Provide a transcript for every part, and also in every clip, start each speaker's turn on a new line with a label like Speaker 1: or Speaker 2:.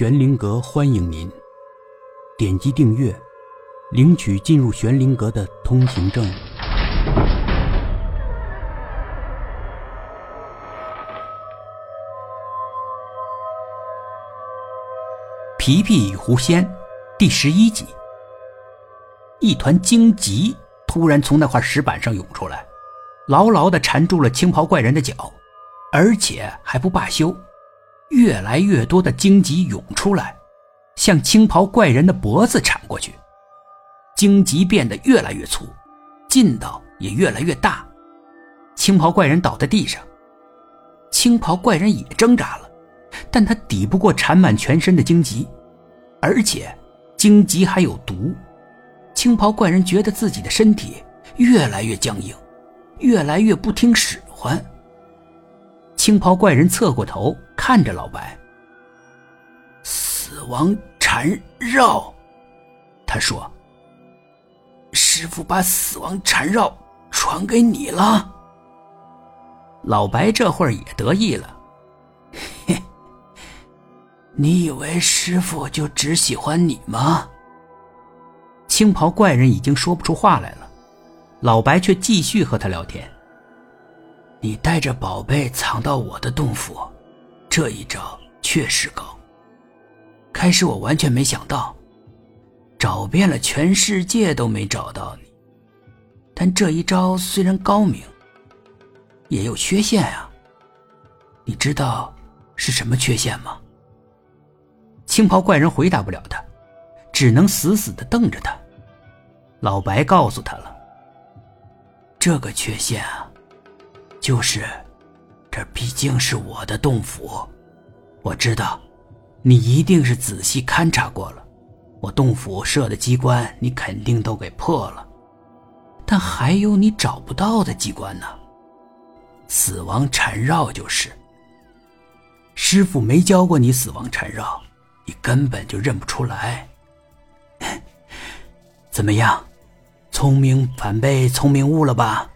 Speaker 1: 玄灵阁欢迎您，点击订阅，领取进入玄灵阁的通行证。皮皮与狐仙第十一集，一团荆棘突然从那块石板上涌出来，牢牢的缠住了青袍怪人的脚，而且还不罢休。越来越多的荆棘涌出来，向青袍怪人的脖子缠过去。荆棘变得越来越粗，劲道也越来越大。青袍怪人倒在地上，青袍怪人也挣扎了，但他抵不过缠满全身的荆棘，而且荆棘还有毒。青袍怪人觉得自己的身体越来越僵硬，越来越不听使唤。青袍怪人侧过头看着老白。死亡缠绕，他说：“师傅把死亡缠绕传给你了。”老白这会儿也得意了：“，你以为师傅就只喜欢你吗？”青袍怪人已经说不出话来了，老白却继续和他聊天。你带着宝贝藏到我的洞府，这一招确实高。开始我完全没想到，找遍了全世界都没找到你。但这一招虽然高明，也有缺陷啊。你知道是什么缺陷吗？青袍怪人回答不了他，只能死死的瞪着他。老白告诉他了，这个缺陷啊。就是，这毕竟是我的洞府，我知道，你一定是仔细勘察过了，我洞府设的机关你肯定都给破了，但还有你找不到的机关呢。死亡缠绕就是，师傅没教过你死亡缠绕，你根本就认不出来。怎么样，聪明反被聪明误了吧？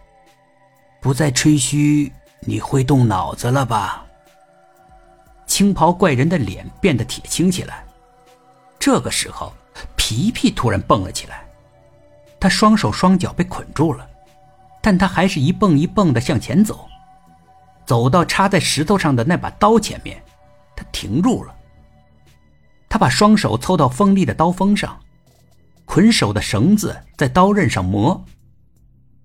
Speaker 1: 不再吹嘘你会动脑子了吧？青袍怪人的脸变得铁青起来。这个时候，皮皮突然蹦了起来，他双手双脚被捆住了，但他还是一蹦一蹦的向前走，走到插在石头上的那把刀前面，他停住了。他把双手凑到锋利的刀锋上，捆手的绳子在刀刃上磨。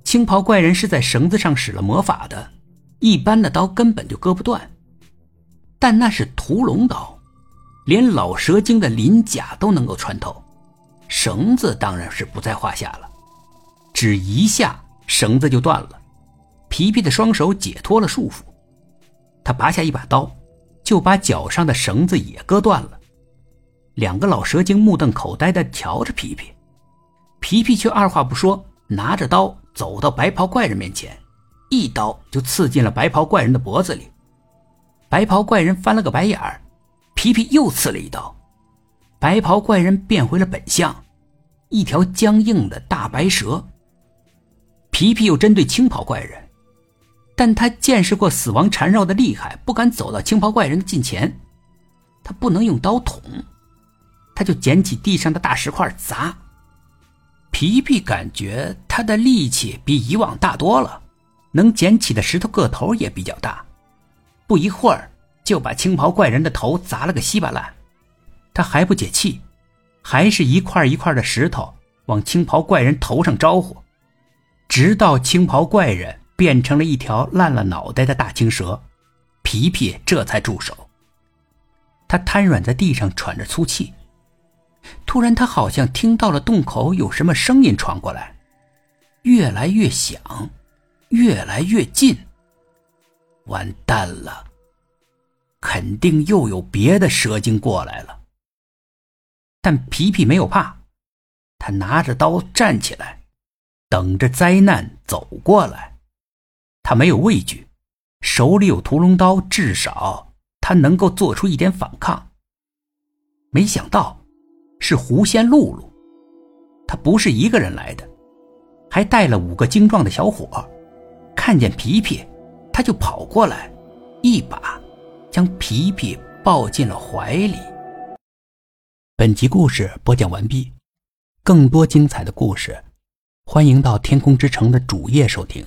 Speaker 1: 青袍怪人是在绳子上使了魔法的，一般的刀根本就割不断。但那是屠龙刀，连老蛇精的鳞甲都能够穿透，绳子当然是不在话下了。只一下，绳子就断了，皮皮的双手解脱了束缚。他拔下一把刀，就把脚上的绳子也割断了。两个老蛇精目瞪口呆的瞧着皮皮，皮皮却二话不说，拿着刀。走到白袍怪人面前，一刀就刺进了白袍怪人的脖子里。白袍怪人翻了个白眼儿，皮皮又刺了一刀，白袍怪人变回了本相，一条僵硬的大白蛇。皮皮又针对青袍怪人，但他见识过死亡缠绕的厉害，不敢走到青袍怪人的近前。他不能用刀捅，他就捡起地上的大石块砸。皮皮感觉他的力气比以往大多了，能捡起的石头个头也比较大，不一会儿就把青袍怪人的头砸了个稀巴烂。他还不解气，还是一块一块的石头往青袍怪人头上招呼，直到青袍怪人变成了一条烂了脑袋的大青蛇，皮皮这才住手。他瘫软在地上，喘着粗气。突然，他好像听到了洞口有什么声音传过来，越来越响，越来越近。完蛋了，肯定又有别的蛇精过来了。但皮皮没有怕，他拿着刀站起来，等着灾难走过来。他没有畏惧，手里有屠龙刀，至少他能够做出一点反抗。没想到。是狐仙露露，他不是一个人来的，还带了五个精壮的小伙。看见皮皮，他就跑过来，一把将皮皮抱进了怀里。本集故事播讲完毕，更多精彩的故事，欢迎到天空之城的主页收听。